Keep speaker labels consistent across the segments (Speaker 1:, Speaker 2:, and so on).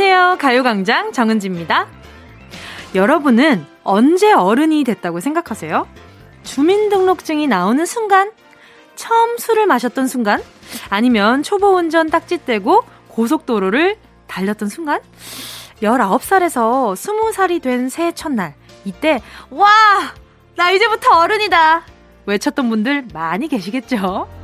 Speaker 1: 안녕하세요. 가요광장 정은지입니다. 여러분은 언제 어른이 됐다고 생각하세요? 주민등록증이 나오는 순간? 처음 술을 마셨던 순간? 아니면 초보 운전 딱지 떼고 고속도로를 달렸던 순간? 19살에서 20살이 된 새해 첫날. 이때, 와! 나 이제부터 어른이다! 외쳤던 분들 많이 계시겠죠?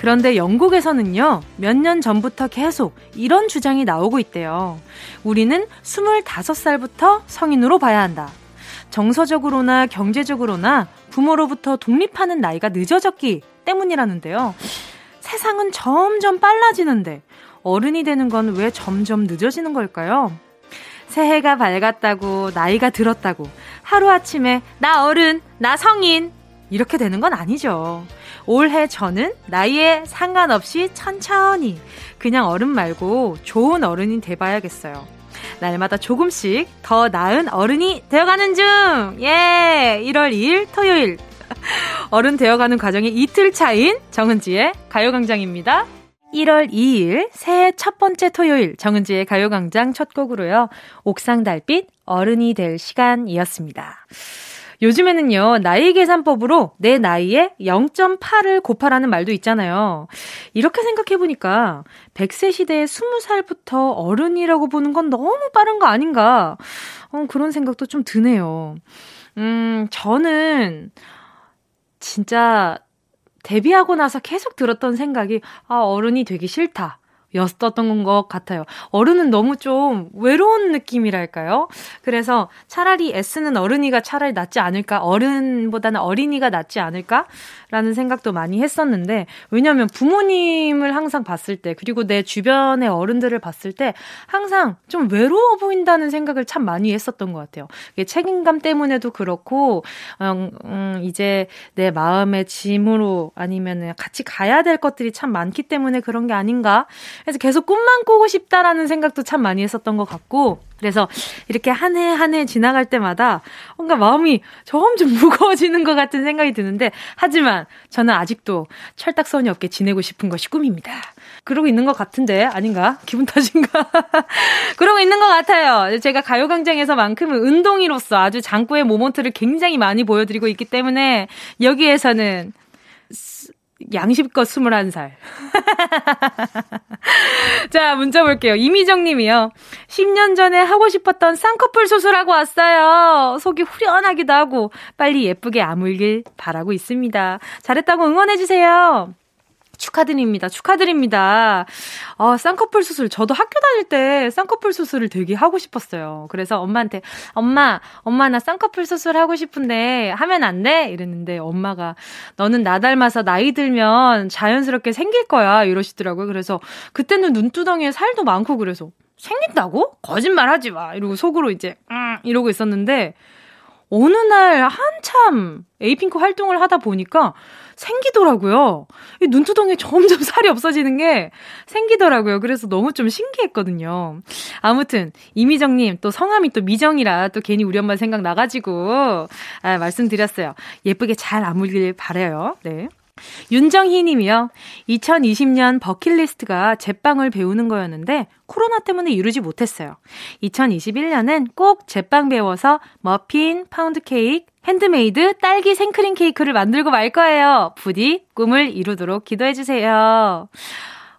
Speaker 1: 그런데 영국에서는요, 몇 년 전부터 계속 이런 주장이 나오고 있대요. 우리는 25살부터 성인으로 봐야 한다. 정서적으로나 경제적으로나 부모로부터 독립하는 나이가 늦어졌기 때문이라는데요. 세상은 점점 빨라지는데 어른이 되는 건 왜 점점 늦어지는 걸까요? 새해가 밝았다고, 나이가 들었다고, 하루아침에 나 어른, 나 성인, 이렇게 되는 건 아니죠. 올해 저는 나이에 상관없이 천천히 그냥 어른 말고 좋은 어른이 돼봐야겠어요. 날마다 조금씩 더 나은 어른이 되어가는 중! 예! 1월 2일 토요일. 어른 되어가는 과정이 이틀 차인 정은지의 가요광장입니다. 1월 2일 새해 첫 번째 토요일 정은지의 가요광장 첫 곡으로요. 옥상 달빛 어른이 될 시간이었습니다. 요즘에는요, 나이 계산법으로 내 나이에 0.8을 곱하라는 말도 있잖아요. 이렇게 생각해보니까 100세 시대에 20살부터 어른이라고 보는 건 너무 빠른 거 아닌가. 어, 그런 생각도 좀 드네요. 음, 저는 진짜 데뷔하고 나서 계속 들었던 생각이, 아, 어른이 되기 싫다. 였었던 것 같아요. 어른은 너무 좀 외로운 느낌이랄까요? 그래서 차라리 애쓰는 어른이가 차라리 낫지 않을까? 어른보다는 어린이가 낫지 않을까? 라는 생각도 많이 했었는데, 왜냐면 부모님을 항상 봤을 때, 그리고 내 주변의 어른들을 봤을 때, 항상 좀 외로워 보인다는 생각을 참 많이 했었던 것 같아요. 이게 책임감 때문에도 그렇고, 음, 음, 이제 내 마음의 짐으로 아니면 같이 가야 될 것들이 참 많기 때문에 그런 게 아닌가? 그래서 계속 꿈만 꾸고 싶다라는 생각도 참 많이 했었던 것 같고, 그래서 이렇게 한 해 한 해 지나갈 때마다 뭔가 마음이 점점 무거워지는 것 같은 생각이 드는데, 하지만 저는 아직도 철딱선이 없게 지내고 싶은 것이 꿈입니다. 그러고 있는 것 같은데, 아닌가? 기분 탓인가? 그러고 있는 것 같아요. 제가 가요광장에서만큼은 운동이로서 아주 장구의 모먼트를 굉장히 많이 보여드리고 있기 때문에, 여기에서는 양심껏 21살. 자, 문자 볼게요. 이미정 님이요. 10년 전에 하고 싶었던 쌍꺼풀 수술하고 왔어요. 속이 후련하기도 하고, 빨리 예쁘게 아물길 바라고 있습니다. 잘했다고 응원해주세요. 축하드립니다. 축하드립니다. 아, 쌍꺼풀 수술. 저도 학교 다닐 때 쌍꺼풀 수술을 되게 하고 싶었어요. 그래서 엄마한테, 엄마, 엄마, 나 쌍꺼풀 수술 하고 싶은데 하면 안 돼? 이랬는데 엄마가, 너는 나 닮아서 나이 들면 자연스럽게 생길 거야. 이러시더라고요. 그래서 그때는 눈두덩이에 살도 많고 그래서, 생긴다고? 거짓말 하지 마. 이러고 속으로 이제, 음, 이러고 있었는데, 어느 날 한참 에이핑크 활동을 하다 보니까 생기더라고요. 이 눈두덩이에 점점 살이 없어지는 게 생기더라고요. 그래서 너무 좀 신기했거든요. 아무튼 이미정님 또 성함이 또 미정이라 또 괜히 우리 엄마 생각 나가지고 아, 말씀드렸어요. 예쁘게 잘 아물길 바래요. 네. 윤정희 님이요. 2020년 버킷리스트가 제빵을 배우는 거였는데 코로나 때문에 이루지 못했어요. 2021년엔 꼭 제빵 배워서 머핀, 파운드 케이크, 핸드메이드, 딸기 생크림 케이크를 만들고 말 거예요. 부디 꿈을 이루도록 기도해 주세요.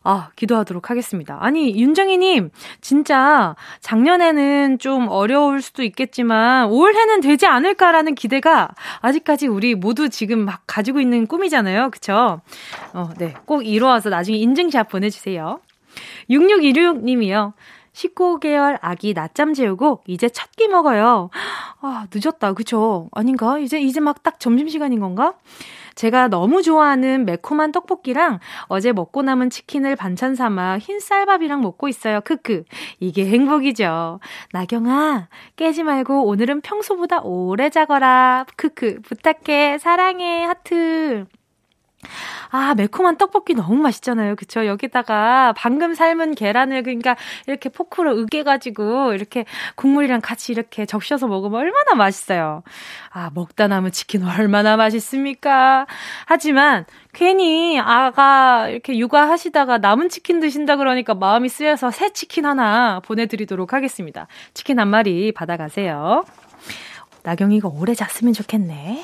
Speaker 1: 아, 기도하도록 하겠습니다. 아니, 윤정희님, 진짜 작년에는 좀 어려울 수도 있겠지만 올해는 되지 않을까라는 기대가 아직까지 우리 모두 지금 막 가지고 있는 꿈이잖아요. 그쵸? 어, 네. 꼭 이루어서 나중에 인증샷 보내주세요. 6616님이요. 19개월 아기 낮잠 재우고 이제 첫 끼 먹어요. 아, 늦었다. 그쵸? 아닌가? 이제, 이제 막 딱 점심시간인 건가? 제가 너무 좋아하는 매콤한 떡볶이랑 어제 먹고 남은 치킨을 반찬 삼아 흰 쌀밥이랑 먹고 있어요. 크크. 이게 행복이죠. 나경아, 깨지 말고 오늘은 평소보다 오래 자거라. 크크. 부탁해. 사랑해. 하트. 아, 매콤한 떡볶이 너무 맛있잖아요. 그쵸? 여기다가 방금 삶은 계란을 그러니까 이렇게 포크로 으깨가지고 이렇게 국물이랑 같이 이렇게 적셔서 먹으면 얼마나 맛있어요. 아, 먹다 남은 치킨 얼마나 맛있습니까? 하지만 괜히 아가 이렇게 육아하시다가 남은 치킨 드신다 그러니까 마음이 쓰여서 새 치킨 하나 보내드리도록 하겠습니다. 치킨 한 마리 받아가세요. 나경이가 오래 잤으면 좋겠네.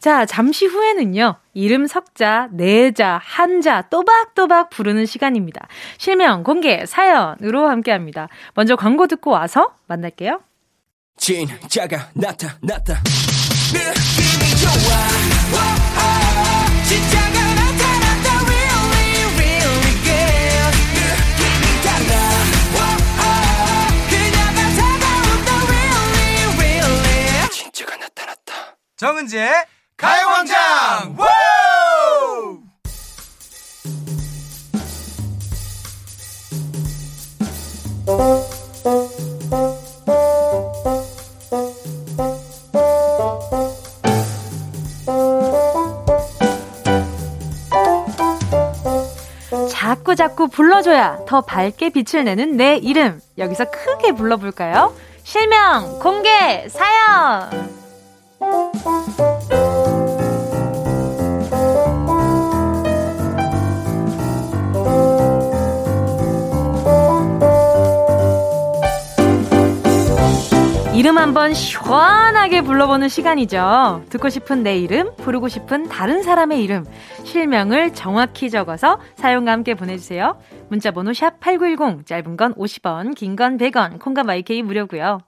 Speaker 1: 자, 잠시 후에는요, 이름 석자, 네자, 한자, 또박또박 부르는 시간입니다. 실명, 공개, 사연으로 함께 합니다. 먼저 광고 듣고 와서 만날게요. 진짜가 나타났다. 느낌이 좋아. 오, 오, 오, 진짜가 나타났다. Really, really good. 느낌이 달라. 오, 그녀가 다가온다. Really, really. 진짜가 나타났다. 정은지의 가요광장 자꾸 자꾸 불러줘야 더 밝게 빛을 내는 내 이름. 여기서 크게 불러볼까요? 실명, 공개, 사연! 이름 한번 시원하게 불러보는 시간이죠. 듣고 싶은 내 이름, 부르고 싶은 다른 사람의 이름, 실명을 정확히 적어서 사용과 함께 보내주세요. 문자번호 샵 8910, 짧은 건 50원, 긴 건 100원, 콩과 마이케이 무료고요.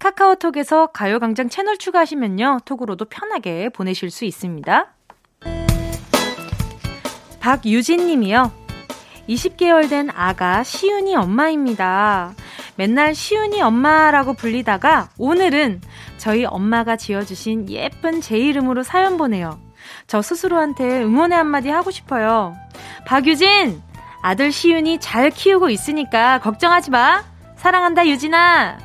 Speaker 1: 카카오톡에서 가요광장 채널 추가하시면요. 톡으로도 편하게 보내실 수 있습니다. 박유진 님이요. 20개월 된 아가 시윤이 엄마입니다. 맨날 시윤이 엄마라고 불리다가 오늘은 저희 엄마가 지어주신 예쁜 제 이름으로 사연 보내요. 저 스스로한테 응원의 한마디 하고 싶어요. 박유진! 아들 시윤이 잘 키우고 있으니까 걱정하지 마! 사랑한다, 유진아!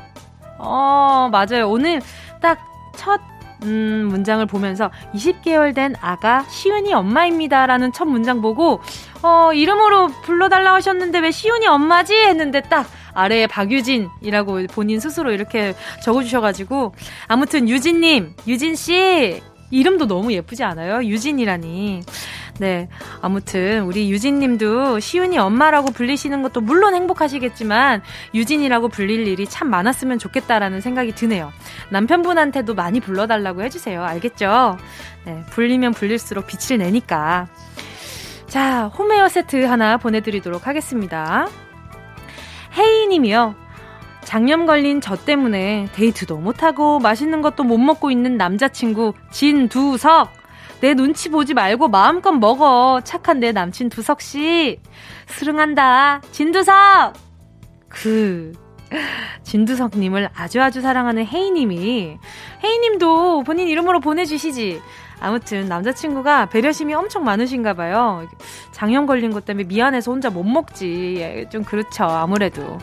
Speaker 1: 어, 맞아요. 오늘 딱 첫, 음, 문장을 보면서 20개월 된 아가 시윤이 엄마입니다라는 첫 문장 보고, 어, 이름으로 불러달라 하셨는데 왜 시윤이 엄마지? 했는데 딱 아래에 박유진이라고 본인 스스로 이렇게 적어주셔가지고 아무튼 유진님, 유진 씨 이름도 너무 예쁘지 않아요? 유진이라니. 네. 아무튼, 우리 유진 님도 시윤이 엄마라고 불리시는 것도 물론 행복하시겠지만, 유진이라고 불릴 일이 참 많았으면 좋겠다라는 생각이 드네요. 남편분한테도 많이 불러달라고 해주세요. 알겠죠? 네. 불리면 불릴수록 빛을 내니까. 자, 홈웨어 세트 하나 보내드리도록 하겠습니다. 혜이님이요. 장염 걸린 저 때문에 데이트도 못하고 맛있는 것도 못 먹고 있는 남자친구 진두석. 내 눈치 보지 말고 마음껏 먹어. 착한 내 남친 두석씨. 스릉한다. 진두석! 그, 진두석님을 아주 아주 사랑하는 혜이님이, 혜이님도 본인 이름으로 보내주시지. 아무튼 남자친구가 배려심이 엄청 많으신가 봐요. 장염 걸린 것 때문에 미안해서 혼자 못 먹지. 예, 좀 그렇죠. 아무래도.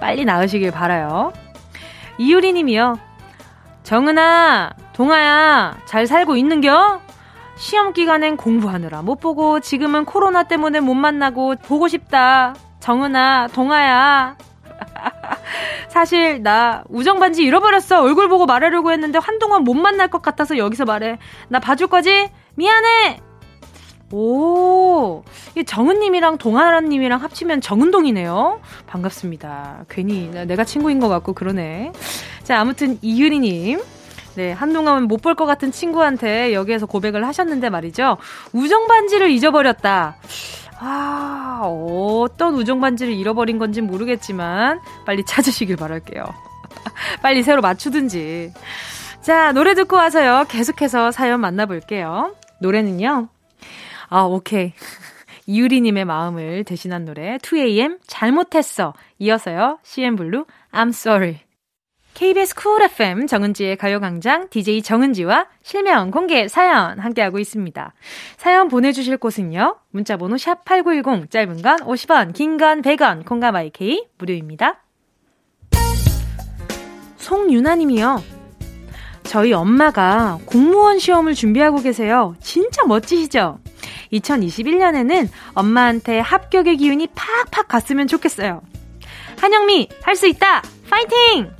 Speaker 1: 빨리 나으시길 바라요. 이유리 님이요. 정은아, 동아야, 잘 살고 있는겨? 시험 기간엔 공부하느라 못 보고 지금은 코로나 때문에 못 만나고 보고 싶다. 정은아, 동아야. 사실 나 우정 반지 잃어버렸어. 얼굴 보고 말하려고 했는데 한동안 못 만날 것 같아서 여기서 말해. 나 봐줄 거지? 미안해. 오, 이 정은님이랑 동아라님이랑 합치면 정은동이네요. 반갑습니다. 괜히 내가 친구인 것 같고 그러네. 자, 아무튼 이유리님. 네, 한동안 못 볼 것 같은 친구한테 여기에서 고백을 하셨는데 말이죠. 우정 반지를 잊어버렸다. 아, 어떤 우정 반지를 잃어버린 건지 모르겠지만 빨리 찾으시길 바랄게요. 빨리 새로 맞추든지. 자, 노래 듣고 와서요. 계속해서 사연 만나볼게요. 노래는요. 아, 오케이. 이유리님의 마음을 대신한 노래 2AM 잘못했어. 이어서요. 씨엔블루 I'm sorry. KBS 쿨 FM 정은지의 가요광장 DJ 정은지와 실명 공개 사연 함께하고 있습니다. 사연 보내주실 곳은요. 문자번호 샵8910 짧은 건 50원 긴 건 100원 콩과 마이케이 무료입니다. 송유나님이요. 저희 엄마가 공무원 시험을 준비하고 계세요. 진짜 멋지시죠? 2021년에는 엄마한테 합격의 기운이 팍팍 갔으면 좋겠어요. 한영미, 할 수 있다! 파이팅!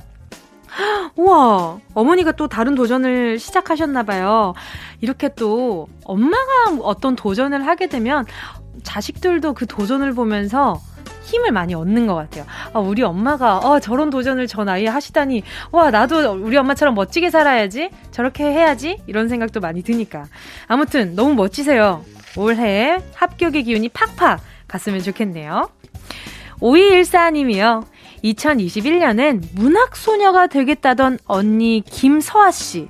Speaker 1: 우와, 어머니가 또 다른 도전을 시작하셨나봐요. 이렇게 또 엄마가 어떤 도전을 하게 되면 자식들도 그 도전을 보면서 힘을 많이 얻는 것 같아요. 아, 우리 엄마가, 어, 저런 도전을 저 나이에 하시다니, 와, 나도 우리 엄마처럼 멋지게 살아야지, 저렇게 해야지, 이런 생각도 많이 드니까. 아무튼, 너무 멋지세요. 올해 합격의 기운이 팍팍 갔으면 좋겠네요. 5214님이요. 2021년엔 문학소녀가 되겠다던 언니 김서아 씨.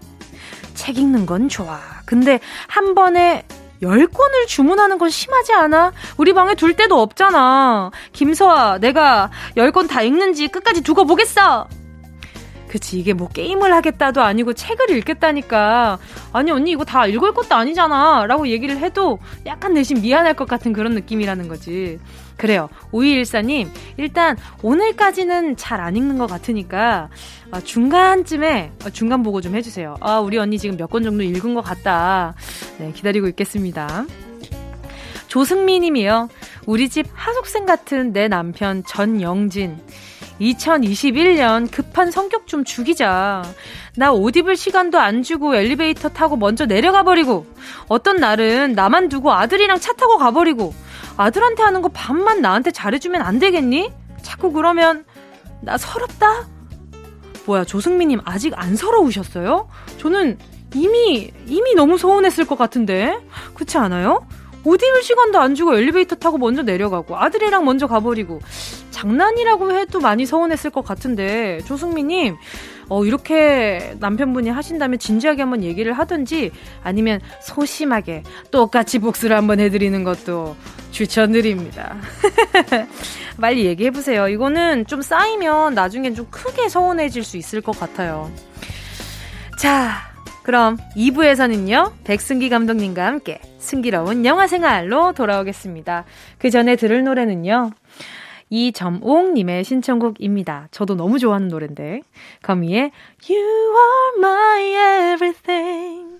Speaker 1: 책 읽는 건 좋아. 근데 한 번에 10권을 주문하는 건 심하지 않아? 우리 방에 둘 데도 없잖아. 김서아, 내가 10권 다 읽는지 끝까지 두고 보겠어! 그치, 이게 뭐 게임을 하겠다도 아니고 책을 읽겠다니까. 아니, 언니 이거 다 읽을 것도 아니잖아. 라고 얘기를 해도 약간 내심 미안할 것 같은 그런 느낌이라는 거지. 그래요. 5214님, 일단 오늘까지는 잘 안 읽는 것 같으니까 아, 중간쯤에 어, 중간 보고 좀 해주세요. 아, 우리 언니 지금 몇 권 정도 읽은 것 같다. 네, 기다리고 있겠습니다. 조승미 님이요. 우리 집 하숙생 같은 내 남편 전영진. 2021년 급한 성격 좀 죽이자. 나 옷 입을 시간도 안 주고 엘리베이터 타고 먼저 내려가 버리고 어떤 날은 나만 두고 아들이랑 차 타고 가버리고 아들한테 하는 거 반만 나한테 잘해주면 안 되겠니? 자꾸 그러면 나 서럽다? 뭐야 조승미님 아직 안 서러우셨어요? 저는 이미 이미 너무 서운했을 것 같은데 그렇지 않아요? 옷 입을 시간도 안 주고 엘리베이터 타고 먼저 내려가고 아들이랑 먼저 가버리고 장난이라고 해도 많이 서운했을 것 같은데 조승미님 어, 이렇게 남편분이 하신다면 진지하게 한번 얘기를 하든지 아니면 소심하게 똑같이 복수를 한번 해드리는 것도 추천드립니다. 빨리 얘기해보세요. 이거는 좀 쌓이면 나중엔 좀 크게 서운해질 수 있을 것 같아요. 자, 그럼 2부에서는요, 백승기 감독님과 함께 승기로운 영화 생활로 돌아오겠습니다. 그 전에 들을 노래는요, 이점옥님의 신청곡입니다. 저도 너무 좋아하는 노래인데. 거미의 You are my everything.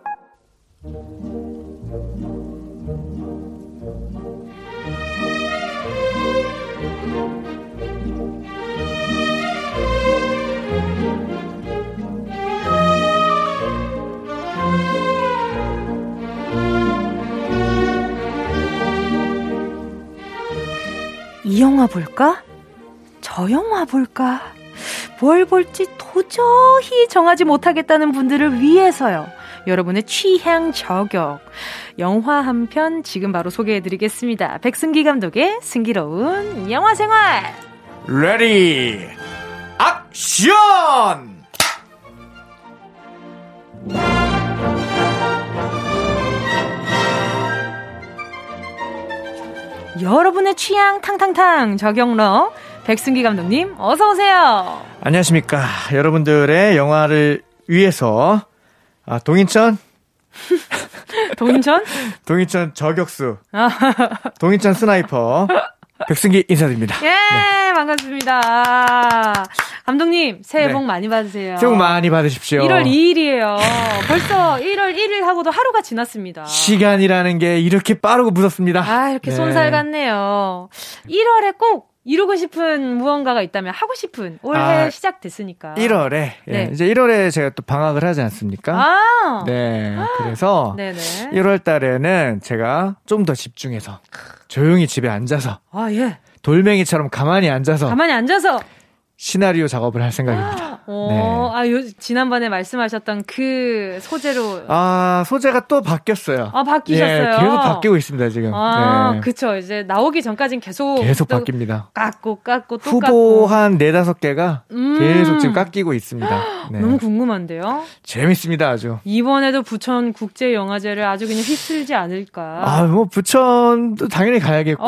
Speaker 1: 이 영화 볼까? 저 영화 볼까? 뭘 볼지 도저히 정하지 못하겠다는 분들을 위해서요. 여러분의 취향 저격. 영화 한 편 지금 바로 소개해 드리겠습니다. 백승기 감독의 승기로운 영화 생활.
Speaker 2: Ready action!
Speaker 1: 여러분의 취향 탕탕탕 저격러 백승기 감독님 어서 오세요.
Speaker 2: 안녕하십니까. 여러분들의 영화를 위해서 아, 동인천
Speaker 1: 동인천?
Speaker 2: 동인천 저격수. 동인천 sniper. 백승기 인사드립니다.
Speaker 1: 예, 네. 반갑습니다. 감독님, 새해 네. 복 많이 받으세요.
Speaker 2: 새해 복 많이 받으십시오.
Speaker 1: 1월 2일이에요. 벌써 1월 1일 하고도 하루가 지났습니다.
Speaker 2: 시간이라는 게 이렇게 빠르고 무섭습니다.
Speaker 1: 아, 이렇게 네. 손살 같네요. 1월에 꼭 이루고 싶은 무언가가 있다면 하고 싶은 올해 아, 시작됐으니까.
Speaker 2: 1월에 예, 네. 이제 1월에 제가 또 방학을 하지 않습니까?
Speaker 1: 아~
Speaker 2: 네. 그래서 네네. 1월 달에는 제가 좀 더 집중해서 조용히 집에 앉아서
Speaker 1: 아, 예.
Speaker 2: 돌멩이처럼 가만히 앉아서
Speaker 1: 가만히 앉아서
Speaker 2: 시나리오 작업을 할 생각입니다.
Speaker 1: 어, 네. 아, 요, 지난번에 말씀하셨던 그 소재로.
Speaker 2: 아, 소재가 또 바뀌었어요.
Speaker 1: 아, 바뀌셨어요? 예,
Speaker 2: 계속 바뀌고 있습니다, 지금.
Speaker 1: 아, 네. 그쵸. 이제 나오기 전까진 계속.
Speaker 2: 계속 바뀝니다.
Speaker 1: 깎고, 깎고, 또
Speaker 2: 후보
Speaker 1: 깎고.
Speaker 2: 한 네다섯 개가 음. 계속 지금 깎이고 있습니다.
Speaker 1: 네. 너무 궁금한데요?
Speaker 2: 재밌습니다, 아주.
Speaker 1: 이번에도 부천 국제영화제를 아주 그냥 휩쓸지 않을까.
Speaker 2: 아, 뭐, 부천도 당연히 가야겠고요.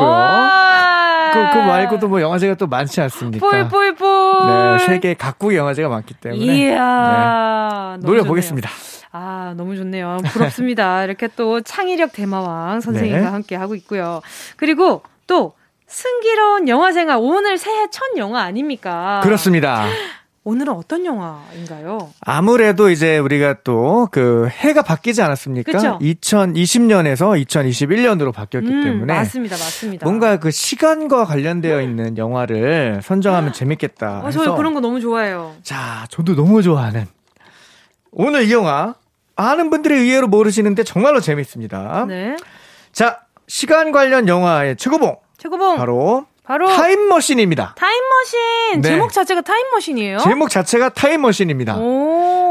Speaker 2: 그, 그 말고도 뭐 영화제가 또 많지 않습니까?
Speaker 1: 뿔뿔뿔.
Speaker 2: 네, 세계 각국 영화제가 많기 때문에.
Speaker 1: 이야.
Speaker 2: 네, 노려보겠습니다.
Speaker 1: 아, 너무 좋네요. 부럽습니다. 이렇게 또 창의력 대마왕 선생님과 네. 함께 하고 있고요. 그리고 또 승기로운 영화 생활 오늘 새해 첫 영화 아닙니까?
Speaker 2: 그렇습니다.
Speaker 1: 오늘은 어떤 영화인가요?
Speaker 2: 아무래도 이제 우리가 또 그 해가 바뀌지 않았습니까? 그쵸? 2020년에서 2021년으로 바뀌었기 음, 때문에
Speaker 1: 맞습니다, 맞습니다.
Speaker 2: 뭔가 그 시간과 관련되어 있는 영화를 선정하면 재밌겠다.
Speaker 1: 어, 저 그런 거 너무 좋아해요.
Speaker 2: 자, 저도 너무 좋아하는 오늘 이 영화 아는 분들이 의외로 모르시는데 정말로 재밌습니다. 네. 자, 시간 관련 영화의 최고봉.
Speaker 1: 최고봉.
Speaker 2: 바로 바로 타임머신입니다.
Speaker 1: 타임머신 네. 제목 자체가 타임머신이에요?
Speaker 2: 제목 자체가 타임머신입니다.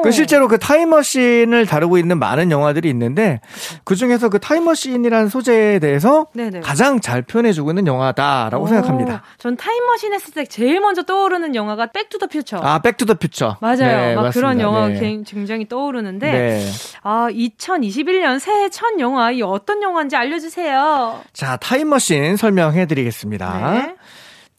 Speaker 2: 그 실제로 그 타임머신을 다루고 있는 많은 영화들이 있는데 그 중에서 그 타임머신이라는 소재에 대해서 네네. 가장 잘 표현해주고 있는 영화다라고 오. 생각합니다.
Speaker 1: 전 타임머신 했을 때 제일 먼저 떠오르는 영화가 Back to the Future.
Speaker 2: 아, Back to the Future.
Speaker 1: 맞아요. 네, 막 맞습니다. 그런 영화가 네. 굉장히 떠오르는데 네. 아, 2021년 새해 첫 영화 이 어떤 영화인지 알려주세요.
Speaker 2: 자, 타임머신 설명해드리겠습니다.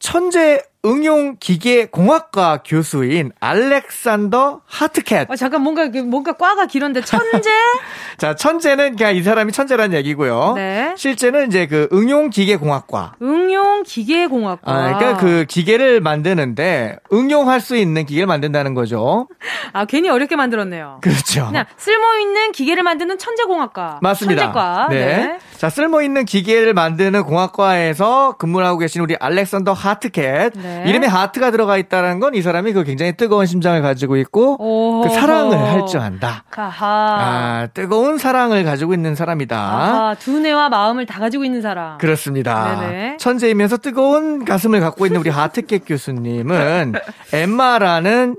Speaker 2: 네. 천재 응용 기계 공학과 교수인 알렉산더 하트캣.
Speaker 1: 아, 잠깐 뭔가 뭔가 과가 길었는데 천재?
Speaker 2: 자, 천재는 그냥 이 사람이 천재라는 얘기고요. 네. 실제는 이제 그 응용 기계 공학과.
Speaker 1: 응용 기계 공학과.
Speaker 2: 아, 그러니까 그 기계를 만드는데 응용할 수 있는 기계를 만든다는 거죠.
Speaker 1: 아, 괜히 어렵게 만들었네요.
Speaker 2: 그렇죠.
Speaker 1: 그냥 쓸모 있는 기계를 만드는 천재 공학과.
Speaker 2: 맞습니다.
Speaker 1: 천재과.
Speaker 2: 네. 네. 자, 쓸모 있는 기계를 만드는 공학과에서 근무를 하고 계신 우리 알렉산더 하트캣. 네. 네. 이름에 하트가 들어가 있다는 건 이 사람이 그 굉장히 뜨거운 심장을 가지고 있고 그 사랑을 할줄 안다. 아하. 아, 뜨거운 사랑을 가지고 있는 사람이다.
Speaker 1: 아하, 두뇌와 마음을 다 가지고 있는 사람.
Speaker 2: 그렇습니다. 네네. 천재이면서 뜨거운 가슴을 갖고 있는 우리 하트캣 교수님은 엠마라는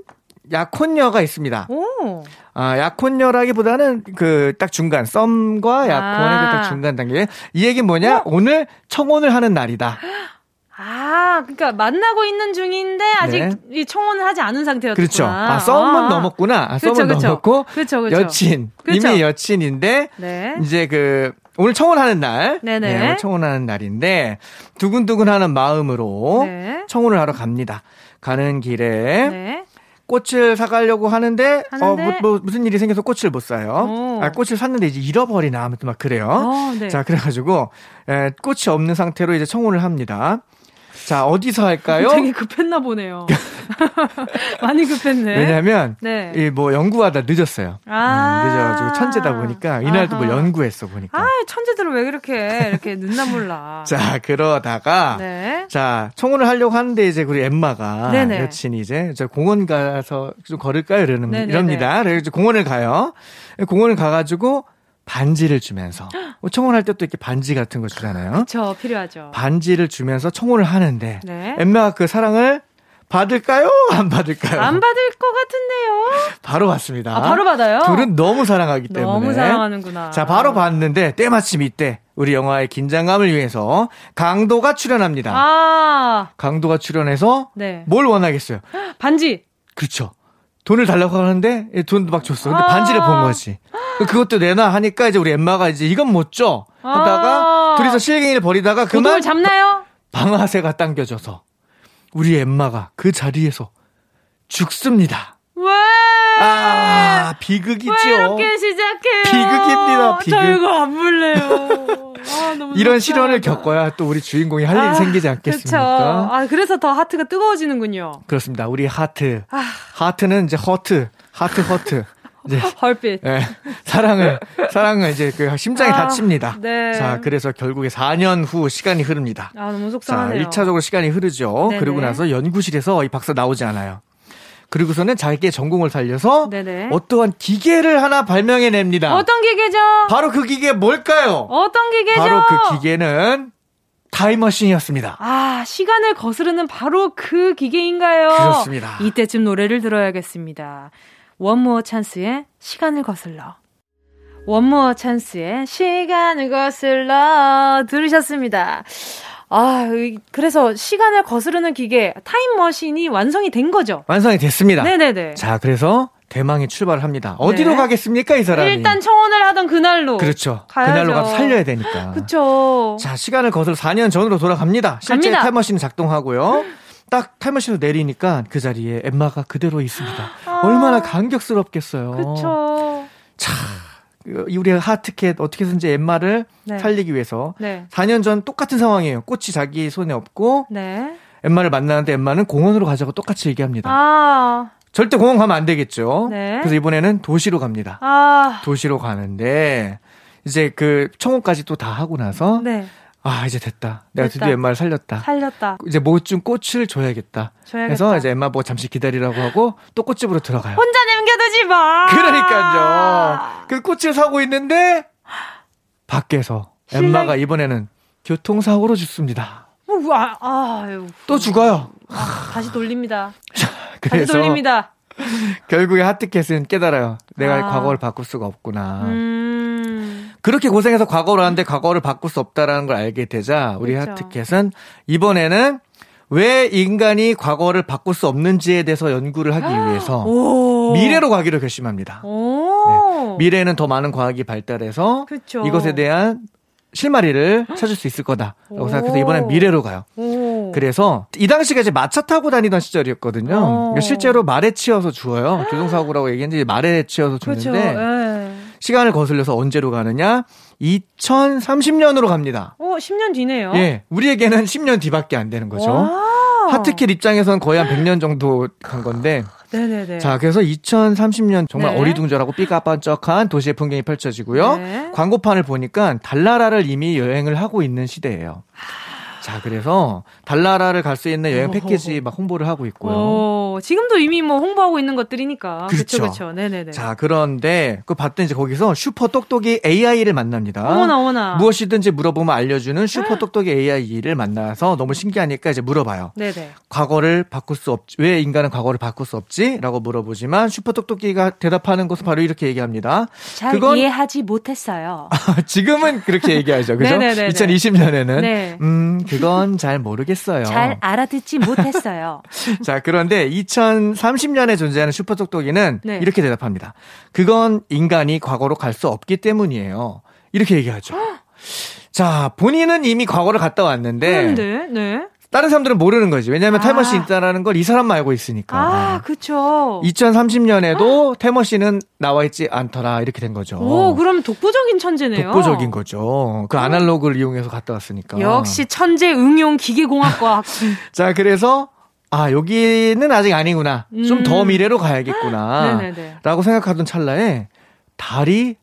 Speaker 2: 약혼녀가 있습니다. 오. 아, 약혼녀라기보다는 그 딱 중간 썸과 약혼의 아. 그딱 중간 단계. 이 얘기는 뭐냐? 어? 오늘 청혼을 하는 날이다.
Speaker 1: 아, 그러니까 만나고 있는 중인데 아직 네. 이 청혼을 하지 않은 상태였구나.
Speaker 2: 그렇죠. 아, 썸은 아. 넘었구나. 아, 썸은 그렇죠, 넘었고 그렇죠, 그렇죠. 여친 그렇죠. 이미 여친인데 네. 이제 그 오늘 청혼하는 날, 네네. 네, 오늘 청혼하는 날인데 두근두근하는 마음으로 네. 청혼을 하러 갑니다. 가는 길에 네. 꽃을 사가려고 하는데, 어, 뭐, 뭐, 무슨 일이 생겨서 꽃을 못 사요. 오. 아, 꽃을 샀는데 이제 잃어버리나 아무튼 막 그래요. 어, 네. 자, 그래가지고, 에, 꽃이 없는 상태로 이제 청혼을 합니다. 자, 어디서 할까요?
Speaker 1: 되게 급했나 보네요. 많이 급했네.
Speaker 2: 왜냐면, 네. 이뭐 연구하다 늦었어요. 아~ 음, 늦어가지고 천재다 보니까, 이날도 뭐 연구했어, 보니까.
Speaker 1: 아, 천재들은 왜 그렇게, 이렇게 늦나 몰라.
Speaker 2: 자, 그러다가, 네. 자, 청혼을 하려고 하는데, 이제 우리 엠마가, 네네. 여친이 이제, 저 공원 가서 좀 걸을까요? 이러는, 이럽니다. 그래서 공원을 가요. 공원을 가가지고, 반지를 주면서 뭐 청혼할 때 또 이렇게 반지 같은 거 주잖아요.
Speaker 1: 그렇죠, 필요하죠.
Speaker 2: 반지를 주면서 청혼을 하는데 네. 엠마가 그 사랑을 받을까요? 안 받을까요?
Speaker 1: 안 받을 것 같은데요.
Speaker 2: 바로 받습니다.
Speaker 1: 아, 바로 받아요?
Speaker 2: 둘은 너무 사랑하기 때문에.
Speaker 1: 너무 사랑하는구나.
Speaker 2: 자, 바로 받는데 때마침 이때 우리 영화의 긴장감을 위해서 강도가 출연합니다. 아. 강도가 출연해서 네. 뭘 원하겠어요?
Speaker 1: 반지.
Speaker 2: 그렇죠. 돈을 달라고 하는데 돈도 막 줬어. 근데 아~ 반지를 본 거지. 그것도 내놔 하니까 이제 우리 엠마가 이제 이건 못 줘. 하다가 아~ 둘이서 실갱이를 벌이다가 그만
Speaker 1: 잡나요?
Speaker 2: 방아쇠가 당겨져서 우리 엠마가 그 자리에서 죽습니다.
Speaker 1: 왜?
Speaker 2: 아, 비극이죠. 왜
Speaker 1: 이렇게 시작해요?
Speaker 2: 비극입니다, 비극.
Speaker 1: 저 이거 안 볼래요. 아,
Speaker 2: 이런 시련을 겪어야 또 우리 주인공이 할 일이 아, 생기지 않겠습니까? 그쵸.
Speaker 1: 아, 그래서 더 하트가 뜨거워지는군요.
Speaker 2: 그렇습니다. 우리 하트. 아. 하트는 이제 허트, 하트 허트.
Speaker 1: 이제 heartbeat. 네,
Speaker 2: 사랑을 사랑을 이제 그 심장이 아, 다칩니다. 네. 자, 그래서 결국에 4년 후 시간이 흐릅니다.
Speaker 1: 아, 너무 속상하네요.
Speaker 2: 자, 1차적으로 시간이 흐르죠. 네네. 그리고 나서 연구실에서 이 박사 나오지 않아요. 그리고서는 자기의 전공을 살려서 네네. 어떠한 기계를 하나 발명해냅니다.
Speaker 1: 어떤 기계죠?
Speaker 2: 바로 그 기계 뭘까요?
Speaker 1: 어떤 기계죠?
Speaker 2: 바로 그 기계는 타임머신이었습니다.
Speaker 1: 아, 시간을 거스르는 바로 그 기계인가요?
Speaker 2: 그렇습니다.
Speaker 1: 이때쯤 노래를 들어야겠습니다. 원모어 찬스의 시간을 거슬러. 원모어 찬스의 시간을 거슬러 들으셨습니다. 아, 그래서 시간을 거스르는 기계 타임머신이 완성이 된 거죠.
Speaker 2: 완성이 됐습니다.
Speaker 1: 네네네.
Speaker 2: 자, 그래서 대망의 출발을 합니다. 어디로 네. 가겠습니까, 이 사람이?
Speaker 1: 일단 청원을 하던 그날로.
Speaker 2: 그렇죠. 가야죠. 그날로 가서 살려야 되니까.
Speaker 1: 그렇죠.
Speaker 2: 자, 시간을 거슬러 4년 전으로 돌아갑니다. 실제 갑니다. 타임머신 작동하고요. 딱 타임머신으로 내리니까 그 자리에 엠마가 그대로 있습니다. 아. 얼마나 감격스럽겠어요.
Speaker 1: 그렇죠.
Speaker 2: 자, 우리 하트캣 어떻게든지 엠마를 네. 살리기 위해서 네. 4년 전 똑같은 상황이에요. 꽃이 자기 손에 없고 네. 엠마를 만나는데 엠마는 공원으로 가자고 똑같이 얘기합니다. 아. 절대 공원 가면 안 되겠죠. 네. 그래서 이번에는 도시로 갑니다. 아. 도시로 가는데 이제 그 청혼까지 또 다 하고 나서 네. 아 이제 됐다. 내가 됐다. 드디어 엠마를 살렸다.
Speaker 1: 살렸다.
Speaker 2: 이제 뭐 좀 꽃을 줘야겠다. 줘야겠다. 그래서 이제 엠마 뭐 잠시 기다리라고 하고 또 꽃집으로 들어가요.
Speaker 1: 혼자 남겨두지 마.
Speaker 2: 그러니까요. 그 꽃을 사고 있는데 밖에서 신랑... 엠마가 이번에는 교통사고로 죽습니다.
Speaker 1: 어, 아, 아,
Speaker 2: 또 죽어요.
Speaker 1: 아, 다시 돌립니다. 다시 돌립니다.
Speaker 2: 결국에 하트캣은 깨달아요. 내가 아. 과거를 바꿀 수가 없구나. 음. 그렇게 고생해서 과거를 하는데 과거를 바꿀 수 없다라는 걸 알게 되자 우리 그렇죠. 하트캣은 이번에는 왜 인간이 과거를 바꿀 수 없는지에 대해서 연구를 하기 위해서 미래로 가기로 결심합니다. 네. 미래에는 더 많은 과학이 발달해서 그쵸. 이것에 대한 실마리를 찾을 수 있을 거다라고 생각해서 이번엔 미래로 가요. 오. 그래서 이 당시가 이제 마차 타고 다니던 시절이었거든요. 그러니까 실제로 말에 치여서 죽어요. 교통사고라고 얘기했는데 말에 치여서 죽는데 예. 시간을 거슬려서 언제로 가느냐? 2030년으로 갑니다.
Speaker 1: 어, 10년 뒤네요.
Speaker 2: 예. 우리에게는 10년 뒤밖에 안 되는 거죠. 하트킬 입장에서는 거의 한 100년 정도 간 건데 네네네. 자, 그래서 2030년 정말 네. 어리둥절하고 삐까뻔쩍한 도시의 풍경이 펼쳐지고요. 네. 광고판을 보니까 달나라를 이미 여행을 하고 있는 시대예요. 자, 그래서 달나라를 갈 수 있는 여행 패키지 막 홍보를 하고 있고요. 오,
Speaker 1: 지금도 이미 뭐 홍보하고 있는 것들이니까. 그렇죠. 그렇죠. 네네네.
Speaker 2: 자, 그런데 그 봤더니 이제 거기서 슈퍼 똑똑이 AI를 만납니다.
Speaker 1: 어머나, 어머나.
Speaker 2: 무엇이든지 물어보면 알려주는 슈퍼 똑똑이 AI를 만나서 너무 신기하니까 이제 물어봐요. 네네. 과거를 바꿀 수 없지. 왜 인간은 과거를 바꿀 수 없지? 라고 물어보지만 슈퍼 똑똑이가 대답하는 것은 바로 이렇게 얘기합니다.
Speaker 1: 잘 그건... 이해하지 못했어요.
Speaker 2: 지금은 그렇게 얘기하죠. 그죠? 2020년에는. 네. 음, 그건 잘 모르겠어요.
Speaker 1: 잘 알아듣지 못했어요.
Speaker 2: 자, 그런데 2030년에 존재하는 슈퍼똑똑이는 네. 이렇게 대답합니다. 그건 인간이 과거로 갈 수 없기 때문이에요. 이렇게 얘기하죠. 자, 본인은 이미 과거를 갔다 왔는데.
Speaker 1: 그런데, 네.
Speaker 2: 다른 사람들은 모르는 거지. 왜냐하면 아. 타임머신 있다라는 걸 이 사람만 알고 있으니까.
Speaker 1: 아, 그쵸.
Speaker 2: 2030년에도 아. 타임머신은 나와 있지 않더라. 이렇게 된 거죠.
Speaker 1: 오, 그럼 독보적인 천재네요.
Speaker 2: 독보적인 거죠. 그 아날로그를 이용해서 갔다 왔으니까.
Speaker 1: 역시 천재 응용 기계공학과학.
Speaker 2: 자, 그래서 아, 여기는 아직 아니구나. 음. 좀더 미래로 가야겠구나. 라고 생각하던 찰나에 달이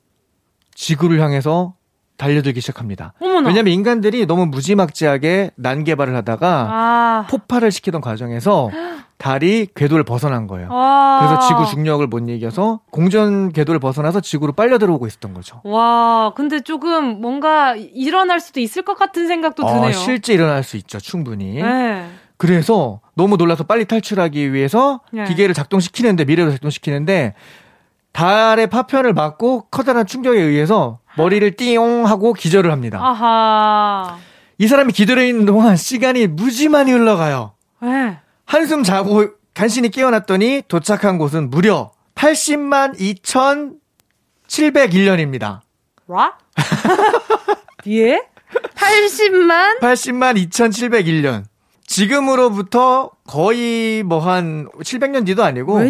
Speaker 2: 지구를 향해서 달려들기 시작합니다. 어머나. 왜냐하면 인간들이 너무 무지막지하게 난개발을 하다가 아. 폭발을 시키던 과정에서 달이 궤도를 벗어난 거예요. 와. 그래서 지구 중력을 못 이겨서 공전 궤도를 벗어나서 지구로 빨려 들어오고 있었던 거죠.
Speaker 1: 와, 근데 조금 뭔가 일어날 수도 있을 것 같은 생각도 어, 드네요. 어,
Speaker 2: 실제 일어날 수 있죠, 충분히. 네. 그래서 너무 놀라서 빨리 탈출하기 위해서 네. 기계를 작동시키는데 미래로 작동시키는데 달의 파편을 맞고 커다란 충격에 의해서 머리를 띠용 하고 기절을 합니다. 아하. 이 사람이 기절해 있는 동안 시간이 무지 많이 흘러가요. 네. 한숨 자고 간신히 깨어났더니 도착한 곳은 무려 80만 2,701년입니다.
Speaker 1: 와? 예? 80만?
Speaker 2: 80만 2,701년. 지금으로부터 거의 뭐 한 700년 뒤도 아니고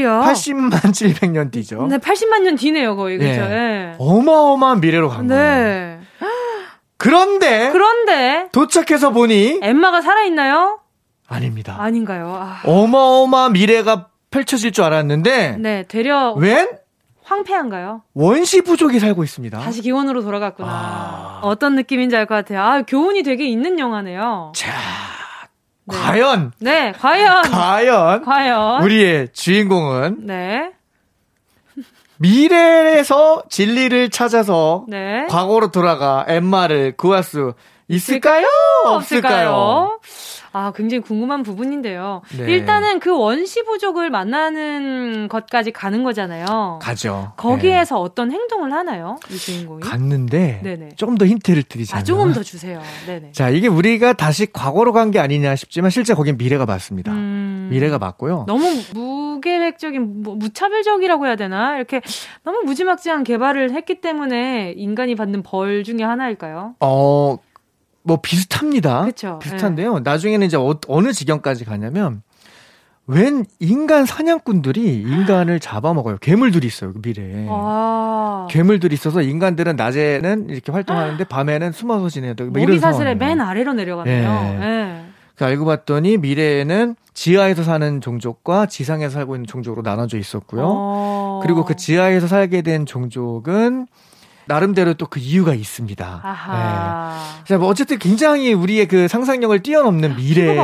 Speaker 1: 웬일이야?
Speaker 2: 80만 700년 뒤죠.
Speaker 1: 네, 80만 년 뒤네요, 거의. 그렇죠. 네.
Speaker 2: 어마어마한 미래로 간 네. 거예요. 그런데
Speaker 1: 그런데
Speaker 2: 도착해서 보니
Speaker 1: 엠마가 살아 있나요?
Speaker 2: 아닙니다.
Speaker 1: 아닌가요? 아.
Speaker 2: 어마어마한 미래가 펼쳐질 줄 알았는데
Speaker 1: 네, 되려
Speaker 2: 웬
Speaker 1: 황폐한가요?
Speaker 2: 원시 부족이 살고 있습니다.
Speaker 1: 다시 기원으로 돌아갔구나. 아... 어떤 느낌인지 알 것 같아요. 아, 교훈이 되게 있는 영화네요.
Speaker 2: 자, 네. 과연
Speaker 1: 네, 과연
Speaker 2: 과연
Speaker 1: 과연
Speaker 2: 우리의 주인공은 네. 미래에서 진리를 찾아서 네. 과거로 돌아가 엠마를 구할 수 있을까요? 없을까요?
Speaker 1: 아, 굉장히 궁금한 부분인데요. 네. 일단은 그 원시 부족을 만나는 것까지 가는 거잖아요.
Speaker 2: 가죠.
Speaker 1: 거기에서 네. 어떤 행동을 하나요? 이 주인공이?
Speaker 2: 갔는데 네네. 조금 더 힌트를 드리자면
Speaker 1: 아, 조금 더 주세요. 네네.
Speaker 2: 자, 이게 우리가 다시 과거로 간 게 아니냐 싶지만 실제 거긴 미래가 맞습니다. 음... 미래가 맞고요.
Speaker 1: 너무 무계획적인 뭐, 무차별적이라고 해야 되나? 이렇게 너무 무지막지한 개발을 했기 때문에 인간이 받는 벌 중에 하나일까요?
Speaker 2: 어, 뭐 비슷합니다. 그쵸, 비슷한데요. 네. 나중에는 이제 어, 느 지경까지 가냐면 웬 인간 사냥꾼들이 인간을 잡아먹어요. 괴물들이 있어요, 그 미래에. 아. 괴물들이 있어서 인간들은 낮에는 이렇게 활동하는데 밤에는 숨어서 지내야 되고 뭐 이런
Speaker 1: 사슬의 맨 아래로 내려가네요. 네. 네.
Speaker 2: 그 알고 봤더니 미래에는 지하에서 사는 종족과 지상에서 살고 있는 종족으로 나눠져 있었고요. 어. 그리고 그 지하에서 살게 된 종족은 나름대로 또 그 이유가 있습니다. 아하. 네. 뭐 어쨌든 굉장히 우리의 그 상상력을 뛰어넘는 미래를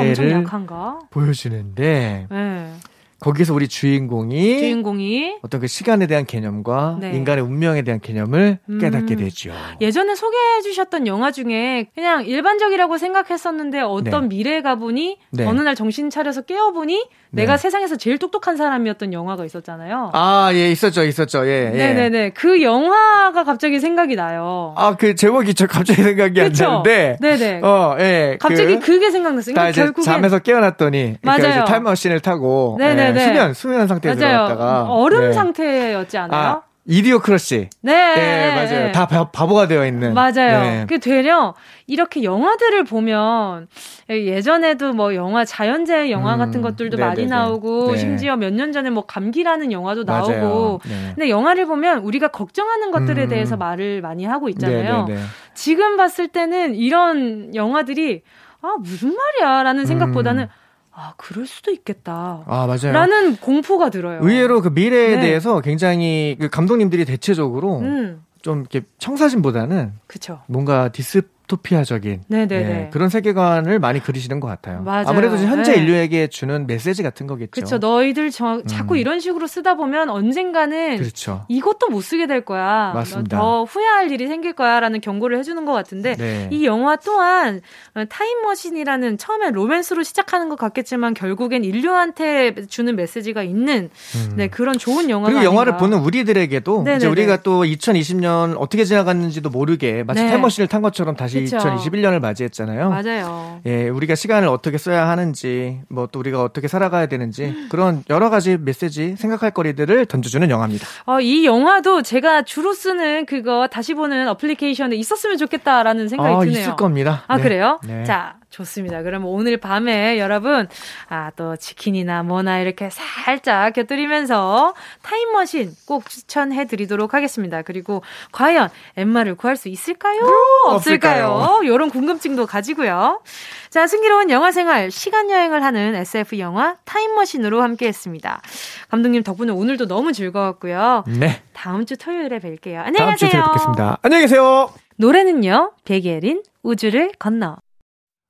Speaker 2: 보여주는데 네. 거기서 우리 주인공이
Speaker 1: 주인공이
Speaker 2: 어떤 그 시간에 대한 개념과 네. 인간의 운명에 대한 개념을 음. 깨닫게 되죠.
Speaker 1: 예전에 소개해 주셨던 영화 중에 그냥 일반적이라고 생각했었는데 어떤 네. 미래 가보니 네. 어느 날 정신 차려서 깨어보니 내가 네. 세상에서 제일 똑똑한 사람이었던 영화가 있었잖아요.
Speaker 2: 아, 예, 있었죠, 있었죠. 예,
Speaker 1: 예. 네 네 네. 그 영화가 갑자기 생각이 나요.
Speaker 2: 아, 그 제목이 저 갑자기 생각이 안 나는데.
Speaker 1: 네 네.
Speaker 2: 어, 예.
Speaker 1: 갑자기 그, 게 생각났어요.
Speaker 2: 그러니까 결국엔 잠에서 깨어났더니 맞아요. 타임머신을 타고 네 네 네. 예, 수면 수면 상태에 맞아요. 들어갔다가
Speaker 1: 얼음 네. 상태였지 않아요? 아,
Speaker 2: Idiocracy. 네. 네, 맞아요. 다 바보가 되어 있는.
Speaker 1: 맞아요. 네. 그 되려 이렇게 영화들을 보면 예전에도 뭐 영화 자연재해 영화 음, 같은 것들도 네네네. 많이 나오고 네. 심지어 몇 년 전에 뭐 감기라는 영화도 나오고. 네. 근데 영화를 보면 우리가 걱정하는 것들에 음. 대해서 말을 많이 하고 있잖아요. 네네네. 지금 봤을 때는 이런 영화들이 아 무슨 말이야 라는 생각보다는 음. 아, 그럴 수도 있겠다.
Speaker 2: 아, 맞아요.
Speaker 1: 라는 공포가 들어요.
Speaker 2: 의외로 그 미래에 네. 대해서 굉장히 그 감독님들이 대체적으로 음. 좀 이렇게 청사진보다는 그쵸. 뭔가 디스토피아적인 네, 그런 세계관을 많이 그리시는 것 같아요. 맞아요. 아무래도 현재 네. 인류에게 주는 메시지 같은 거겠죠.
Speaker 1: 그렇죠. 너희들 저, 자꾸 음. 이런 식으로 쓰다 보면 언젠가는 그렇죠. 이것도 못 쓰게 될 거야. 맞습니다. 더 후회할 일이 생길 거야라는 경고를 해주는 것 같은데 네. 이 영화 또한 타임머신이라는 처음에 로맨스로 시작하는 것 같겠지만 결국엔 인류한테 주는 메시지가 있는 음. 네, 그런 좋은 영화가
Speaker 2: 그리고 영화를 아닌가. 보는 우리들에게도 네네네. 이제 우리가 또 2020년 어떻게 지나갔는지도 모르게 마치 네. 타임머신을 탄 것처럼 다시 그쵸. 2021년을 맞이했잖아요.
Speaker 1: 맞아요.
Speaker 2: 예, 우리가 시간을 어떻게 써야 하는지, 뭐 또 우리가 어떻게 살아가야 되는지 그런 여러 가지 메시지, 생각할 거리들을 던져주는 영화입니다.
Speaker 1: 어, 이 영화도 제가 주로 쓰는 그거 다시 보는 어플리케이션에 있었으면 좋겠다라는 생각이 어, 드네요.
Speaker 2: 있을 겁니다.
Speaker 1: 아 네. 그래요? 네. 자, 좋습니다. 그럼 오늘 밤에 여러분, 아, 또 치킨이나 뭐나 이렇게 살짝 곁들이면서 타임머신 꼭 추천해 드리도록 하겠습니다. 그리고 과연 엠마를 구할 수 있을까요? 음, 없을까요? 이런 궁금증도 가지고요. 자, 승기로운 영화 생활, 시간 여행을 하는 SF 영화 타임머신으로 함께 했습니다. 감독님 덕분에 오늘도 너무 즐거웠고요. 네. 다음 주 토요일에 뵐게요. 안녕히 가세요.
Speaker 2: 다음 주 뵙겠습니다. 안녕히 계세요.
Speaker 1: 노래는요, 베게린 우주를 건너.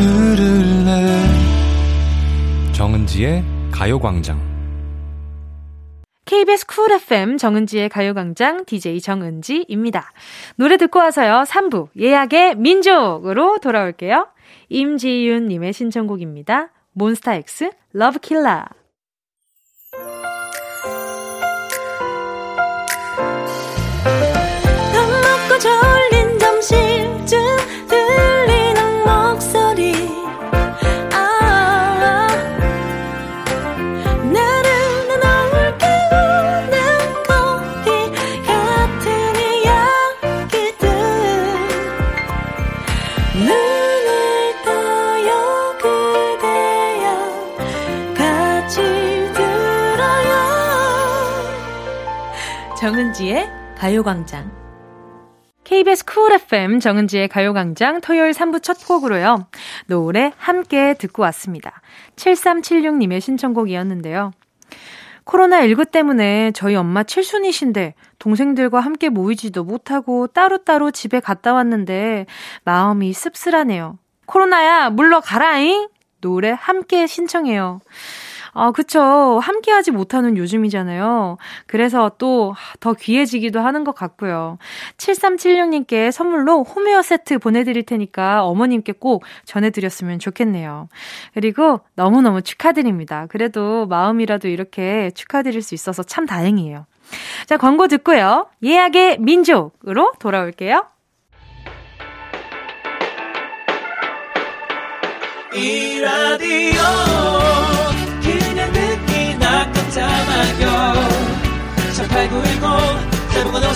Speaker 3: 들을래
Speaker 4: 정은지의 가요광장
Speaker 1: KBS 쿨 FM 정은지의 가요광장 DJ 정은지입니다. 노래 듣고 와서요. 3부 예약의 민족으로 돌아올게요. 임지윤님의 신청곡입니다. 몬스타엑스 Love Killa FM 정은지의 가요광장 토요일 3부 첫 곡으로요. 노래 함께 듣고 왔습니다. 7376님의 신청곡이었는데요. 코로나19 때문에 저희 엄마 칠순이신데 동생들과 함께 모이지도 못하고 따로따로 집에 갔다 왔는데 마음이 씁쓸하네요. 코로나야 물러가라잉! 노래 함께 신청해요. 아, 그쵸. 함께 하지 못하는 요즘이잖아요. 그래서 또 더 귀해지기도 하는 것 같고요. 7376님께 선물로 홈웨어 세트 보내드릴 테니까 어머님께 꼭 전해드렸으면 좋겠네요. 그리고 너무너무 축하드립니다. 그래도 마음이라도 이렇게 축하드릴 수 있어서 참 다행이에요. 자, 광고 듣고요. 예약의 민족으로 돌아올게요. 이 라디오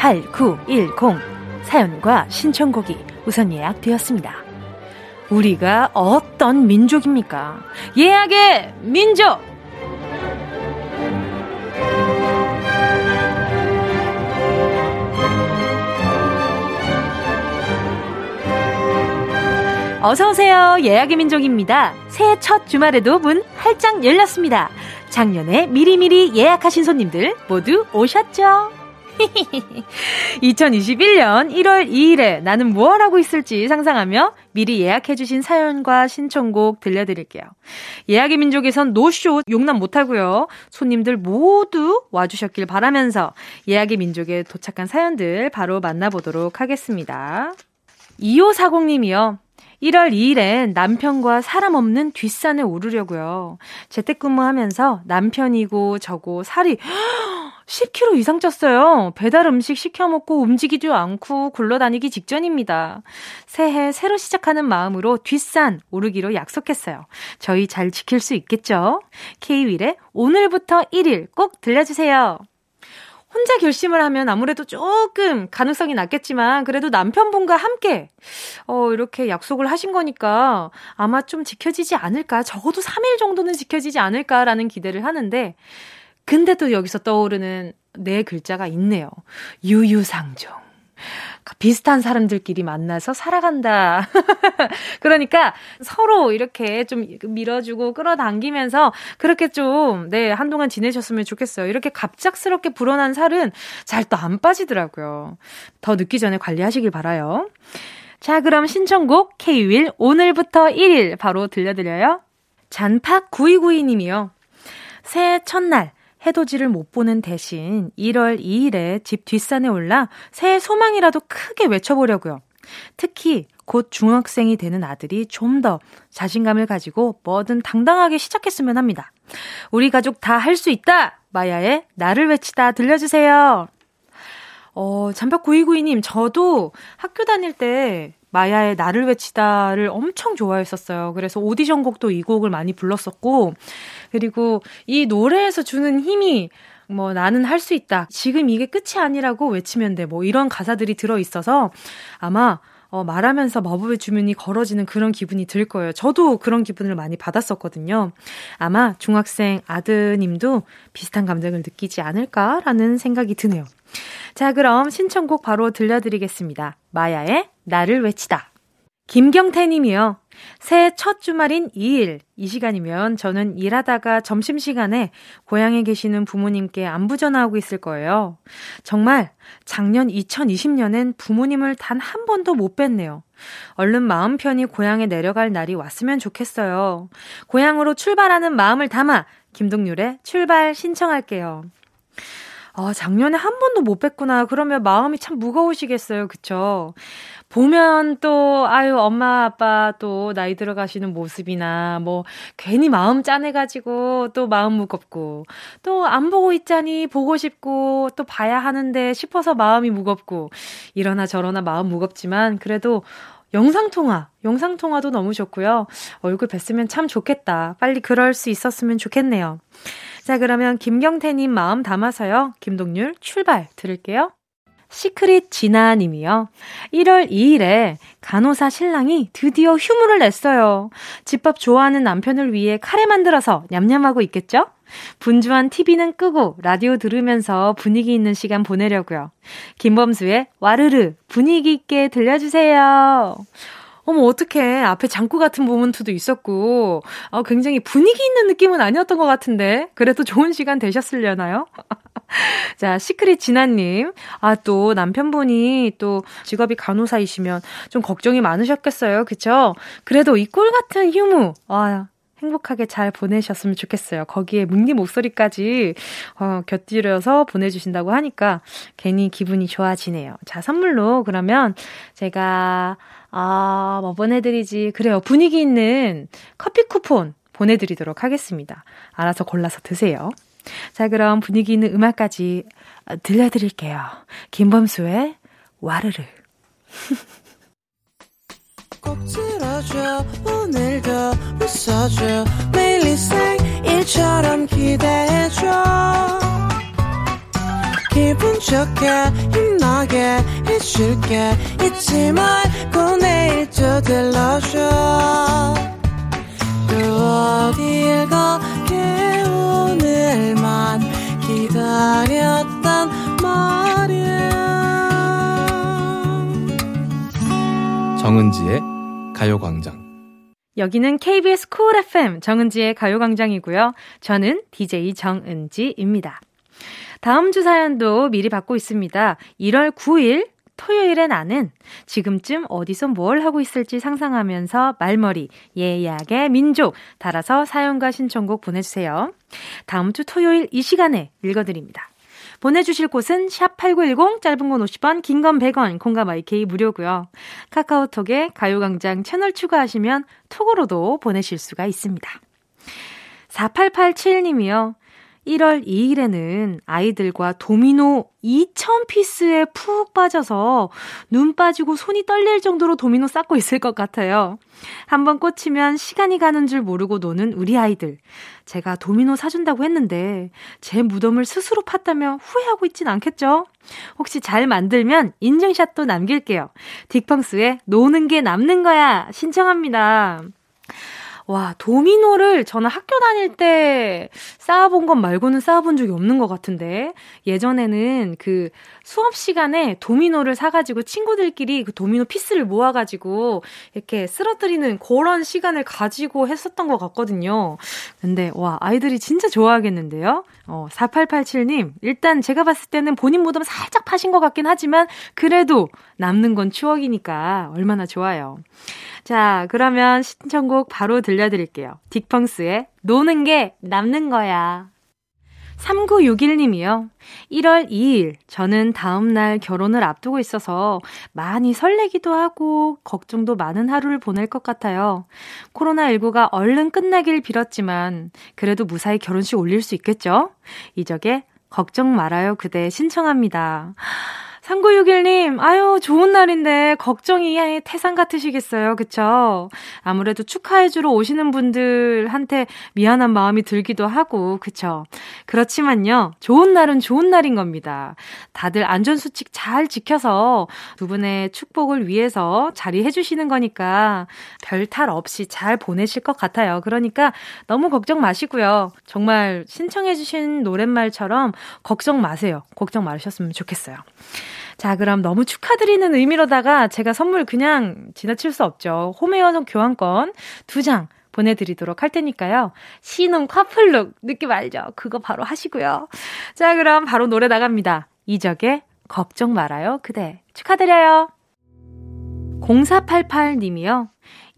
Speaker 1: 8910 사연과 신청곡이 우선 예약되었습니다. 우리가 어떤 민족입니까? 예약의 민족! 어서오세요. 예약의 민족입니다. 새해 첫 주말에도 문 활짝 열렸습니다. 작년에 미리미리 예약하신 손님들 모두 오셨죠? 2021년 1월 2일에 나는 뭘 하고 있을지 상상하며 미리 예약해주신 사연과 신청곡 들려드릴게요. 예약의 민족에선 노쇼 용납 못하고요. 손님들 모두 와주셨길 바라면서 예약의 민족에 도착한 사연들 바로 만나보도록 하겠습니다. 2540님이요. 1월 2일엔 남편과 사람 없는 뒷산에 오르려고요. 재택근무하면서 남편이고 저고 살이 10kg 이상 쪘어요. 배달 음식 시켜 먹고 움직이지도 않고 굴러다니기 직전입니다. 새해 새로 시작하는 마음으로 뒷산 오르기로 약속했어요. 저희 잘 지킬 수 있겠죠? K-윌의 오늘부터 1일 꼭 들려주세요. 혼자 결심을 하면 아무래도 조금 가능성이 낮겠지만 그래도 남편분과 함께 어 이렇게 약속을 하신 거니까 아마 좀 지켜지지 않을까 적어도 3일 정도는 지켜지지 않을까라는 기대를 하는데 근데 또 여기서 떠오르는 네 글자가 있네요. 유유상종. 비슷한 사람들끼리 만나서 살아간다. 그러니까 서로 이렇게 좀 밀어주고 끌어당기면서 그렇게 좀, 네, 한동안 지내셨으면 좋겠어요. 이렇게 갑작스럽게 불어난 살은 잘 또 안 빠지더라고요. 더 늦기 전에 관리하시길 바라요. 자, 그럼 신청곡 K-윌 오늘부터 1일 바로 들려드려요. 잔팍 9292님이요. 새해 첫날 해돋이를 못 보는 대신 1월 2일에 집 뒷산에 올라 새해 소망이라도 크게 외쳐보려고요. 특히 곧 중학생이 되는 아들이 좀 더 자신감을 가지고 뭐든 당당하게 시작했으면 합니다. 우리 가족 다 할 수 있다! 마야의 나를 외치다 들려주세요. 어, 잠박 9292님, 저도 학교 다닐 때 마야의 나를 외치다를 엄청 좋아했었어요. 그래서 오디션 곡도 이 곡을 많이 불렀었고, 그리고 이 노래에서 주는 힘이 뭐 나는 할 수 있다. 지금 이게 끝이 아니라고 외치면 돼. 뭐 이런 가사들이 들어 있어서 아마 어, 말하면서 마법의 주문이 걸어지는 그런 기분이 들 거예요. 저도 그런 기분을 많이 받았었거든요. 아마 중학생 아드님도 비슷한 감정을 느끼지 않을까라는 생각이 드네요. 자, 그럼 신청곡 바로 들려드리겠습니다. 마야의 나를 외치다. 김경태 님이요. 새해 첫 주말인 2일. 이 시간이면 저는 일하다가 점심시간에 고향에 계시는 부모님께 안부 전화하고 있을 거예요. 정말 작년 2020년엔 부모님을 단 한 번도 못 뵀네요. 얼른 마음 편히 고향에 내려갈 날이 왔으면 좋겠어요. 고향으로 출발하는 마음을 담아 김동률의 출발 신청할게요. 아, 작년에 한 번도 못 뵀구나. 그러면 마음이 참 무거우시겠어요. 그쵸? 보면 또, 아유, 엄마, 아빠 또 나이 들어가시는 모습이나, 뭐, 괜히 마음 짠해가지고 또 마음 무겁고, 또 안 보고 있자니 보고 싶고, 또 봐야 하는데 싶어서 마음이 무겁고, 이러나 저러나 마음 무겁지만, 그래도 영상통화, 영상통화도 너무 좋고요. 얼굴 뵀으면 참 좋겠다. 빨리 그럴 수 있었으면 좋겠네요. 자, 그러면 김경태님 마음 담아서요. 김동률 출발 들을게요. 시크릿 진아 님이요. 1월 2일에 간호사 신랑이 드디어 휴무를 냈어요. 집밥 좋아하는 남편을 위해 카레 만들어서 냠냠하고 있겠죠? 분주한 TV는 끄고 라디오 들으면서 분위기 있는 시간 보내려고요. 김범수의 와르르 분위기 있게 들려주세요. 어머, 어떡해. 앞에 장구 같은 moment도 있었고, 어, 굉장히 분위기 있는 느낌은 아니었던 것 같은데, 그래도 좋은 시간 되셨으려나요? 자, 시크릿 진아님. 아, 또 남편분이 또 직업이 간호사이시면 좀 걱정이 많으셨겠어요. 그쵸? 그래도 이 꿀 같은 휴무. 아, 행복하게 잘 보내셨으면 좋겠어요. 거기에 뭉디 목소리까지 어, 곁들여서 보내주신다고 하니까 괜히 기분이 좋아지네요. 자, 선물로 그러면 제가 아, 뭐 보내드리지. 그래요. 분위기 있는 커피 쿠폰 보내드리도록 하겠습니다. 알아서 골라서 드세요. 자, 그럼 분위기 있는 음악까지 들려드릴게요. 김범수의 와르르. 꼭 들어줘 오늘도 웃어줘 매일 일처럼 기대해줘 기분 좋게 힘나게 해줄게 잊지 말 고 내일 또 들러줘 또 어딜 가게 오늘만 기다렸단 말이야
Speaker 3: 정은지의 가요광장
Speaker 1: 여기는 KBS 쿨 FM 정은지의 가요광장이고요. 저는 DJ 정은지입니다. 다음 주 사연도 미리 받고 있습니다. 1월 9일 토요일에 나는 지금쯤 어디서 뭘 하고 있을지 상상하면서 말머리, 예약의 민족 달아서 사연과 신청곡 보내주세요. 다음 주 토요일 이 시간에 읽어드립니다. 보내주실 곳은 샵8910 짧은 건 50원, 긴 건 100원, 콩과 마이케이 무료고요. 카카오톡에 가요광장 채널 추가하시면 톡으로도 보내실 수가 있습니다. 4887님이요. 1월 2일에는 아이들과 도미노 2,000피스에 푹 빠져서 눈 빠지고 손이 떨릴 정도로 도미노 쌓고 있을 것 같아요. 한번 꽂히면 시간이 가는 줄 모르고 노는 우리 아이들. 제가 도미노 사준다고 했는데 제 무덤을 스스로 팠다며 후회하고 있진 않겠죠? 혹시 잘 만들면 인증샷도 남길게요. 딕펑스의 노는 게 남는 거야 신청합니다. 와, 도미노를 저는 학교 다닐 때 쌓아본 것 말고는 쌓아본 적이 없는 것 같은데, 예전에는 그 수업 시간에 도미노를 사가지고 친구들끼리 그 도미노 피스를 모아가지고 이렇게 쓰러뜨리는 그런 시간을 가지고 했었던 것 같거든요. 근데, 와, 아이들이 진짜 좋아하겠는데요? 어, 4887님, 일단 제가 봤을 때는 본인 무덤 살짝 파신 것 같긴 하지만, 그래도 남는 건 추억이니까 얼마나 좋아요. 자, 그러면 신청곡 바로 들려드릴게요. 딕펑스의 노는 게 남는 거야. 3961님이요. 1월 2일, 저는 다음날 결혼을 앞두고 있어서 많이 설레기도 하고 걱정도 많은 하루를 보낼 것 같아요. 코로나19가 얼른 끝나길 빌었지만, 그래도 무사히 결혼식 올릴 수 있겠죠? 이적에 걱정 말아요 그대 신청합니다. 3961님, 아유, 좋은 날인데, 걱정이 태산 같으시겠어요. 그쵸? 아무래도 축하해주러 오시는 분들한테 미안한 마음이 들기도 하고, 그쵸? 그렇지만요, 좋은 날은 좋은 날인 겁니다. 다들 안전수칙 잘 지켜서 두 분의 축복을 위해서 자리해주시는 거니까 별 탈 없이 잘 보내실 것 같아요. 그러니까 너무 걱정 마시고요. 정말 신청해주신 노랫말처럼 걱정 마세요. 걱정 말으셨으면 좋겠어요. 자, 그럼 너무 축하드리는 의미로다가 제가 선물 그냥 지나칠 수 없죠. 홈웨어 교환권 두 장 보내드리도록 할 테니까요. 신혼 커플룩 느낌 알죠? 그거 바로 하시고요. 자, 그럼 바로 노래 나갑니다. 이적의 걱정 말아요, 그대. 축하드려요. 0488님이요.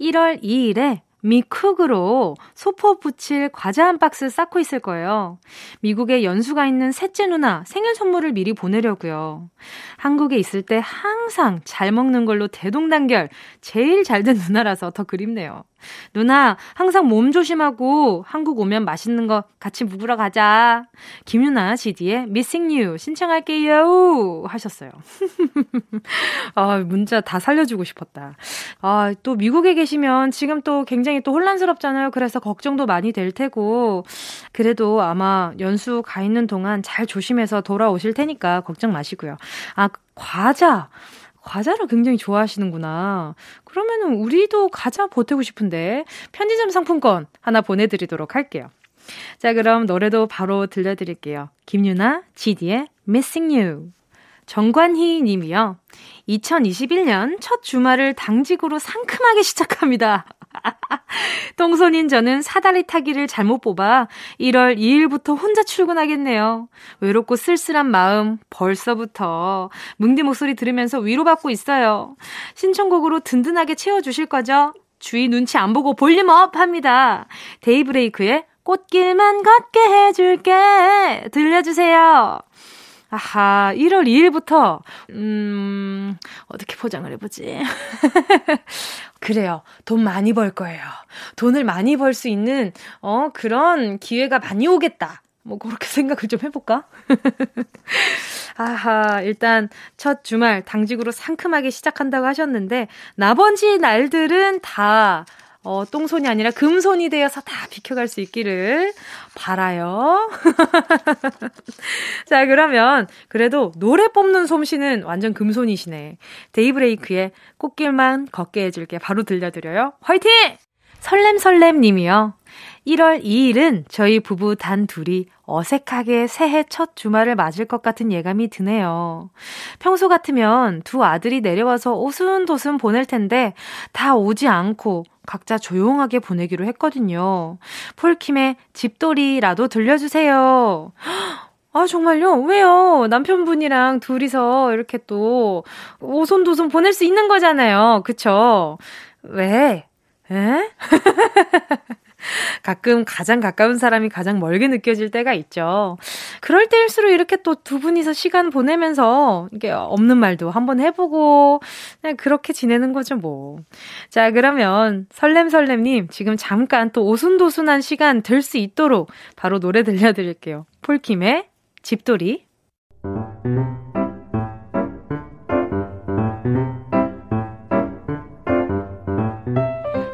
Speaker 1: 1월 2일에 미쿡으로 소포 붙일 과자 한 박스 쌓고 있을 거예요. 미국에 연수가 있는 셋째 누나 생일 선물을 미리 보내려고요. 한국에 있을 때 항상 잘 먹는 걸로 대동단결 제일 잘 된 누나라서 더 그립네요. 누나, 항상 몸 조심하고 한국 오면 맛있는 거 같이 묵으러 가자. 김유나 GD의 Missing You 신청할게요. 하셨어요. 아, 문자 다 살려주고 싶었다. 아, 또 미국에 계시면 지금 또 굉장히 또 혼란스럽잖아요. 그래서 걱정도 많이 될 테고. 그래도 아마 연수 가 있는 동안 잘 조심해서 돌아오실 테니까 걱정 마시고요. 아, 과자. 과자를 굉장히 좋아하시는구나. 그러면은 우리도 과자 보태고 싶은데 편의점 상품권 하나 보내드리도록 할게요. 자, 그럼 노래도 바로 들려드릴게요. 김유나, GD의 Missing You. 정관희 님이요. 2021년 첫 주말을 당직으로 상큼하게 시작합니다. 똥손인 저는 사다리 타기를 잘못 뽑아 1월 2일부터 혼자 출근하겠네요. 외롭고 쓸쓸한 마음 벌써부터 뭉디 목소리 들으면서 위로받고 있어요. 신청곡으로 든든하게 채워주실 거죠? 주위 눈치 안 보고 볼륨업 합니다. 데이브레이크의 꽃길만 걷게 해줄게 들려주세요. 아하, 1월 2일부터, 음, 어떻게 포장을 해보지? 그래요. 돈 많이 벌 거예요. 돈을 많이 벌 수 있는, 어, 그런 기회가 많이 오겠다. 뭐, 그렇게 생각을 좀 해볼까? 아하, 일단 첫 주말 당직으로 상큼하게 시작한다고 하셨는데, 나머지 날들은 다 어, 똥손이 아니라 금손이 되어서 다 비켜갈 수 있기를 바라요. 자, 그러면 그래도 노래 뽑는 솜씨는 완전 금손이시네. 데이브레이크의 꽃길만 걷게 해줄게 바로 들려드려요. 화이팅! 설렘설렘 님이요. 1월 2일은 저희 부부 단 둘이 어색하게 새해 첫 주말을 맞을 것 같은 예감이 드네요. 평소 같으면 두 아들이 내려와서 오순도순 보낼 텐데 다 오지 않고 각자 조용하게 보내기로 했거든요. 폴킴의 집돌이라도 들려주세요. 아, 정말요? 왜요? 남편분이랑 둘이서 이렇게 또 오손도손 보낼 수 있는 거잖아요. 그쵸? 왜? 에? 가끔 가장 가까운 사람이 가장 멀게 느껴질 때가 있죠. 그럴 때일수록 이렇게 또 두 분이서 시간 보내면서 이게 없는 말도 한번 해보고 그냥 그렇게 지내는 거죠, 뭐. 자, 그러면 설렘설렘님 지금 잠깐 또 오순도순한 시간 될 수 있도록 바로 노래 들려드릴게요. 폴킴의 집돌이.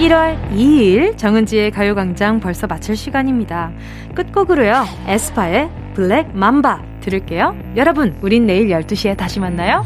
Speaker 1: 1월 2일 정은지의 가요광장 벌써 마칠 시간입니다. 끝곡으로요. 에스파의 블랙 맘바 들을게요. 여러분, 우린 내일 12시에 다시 만나요.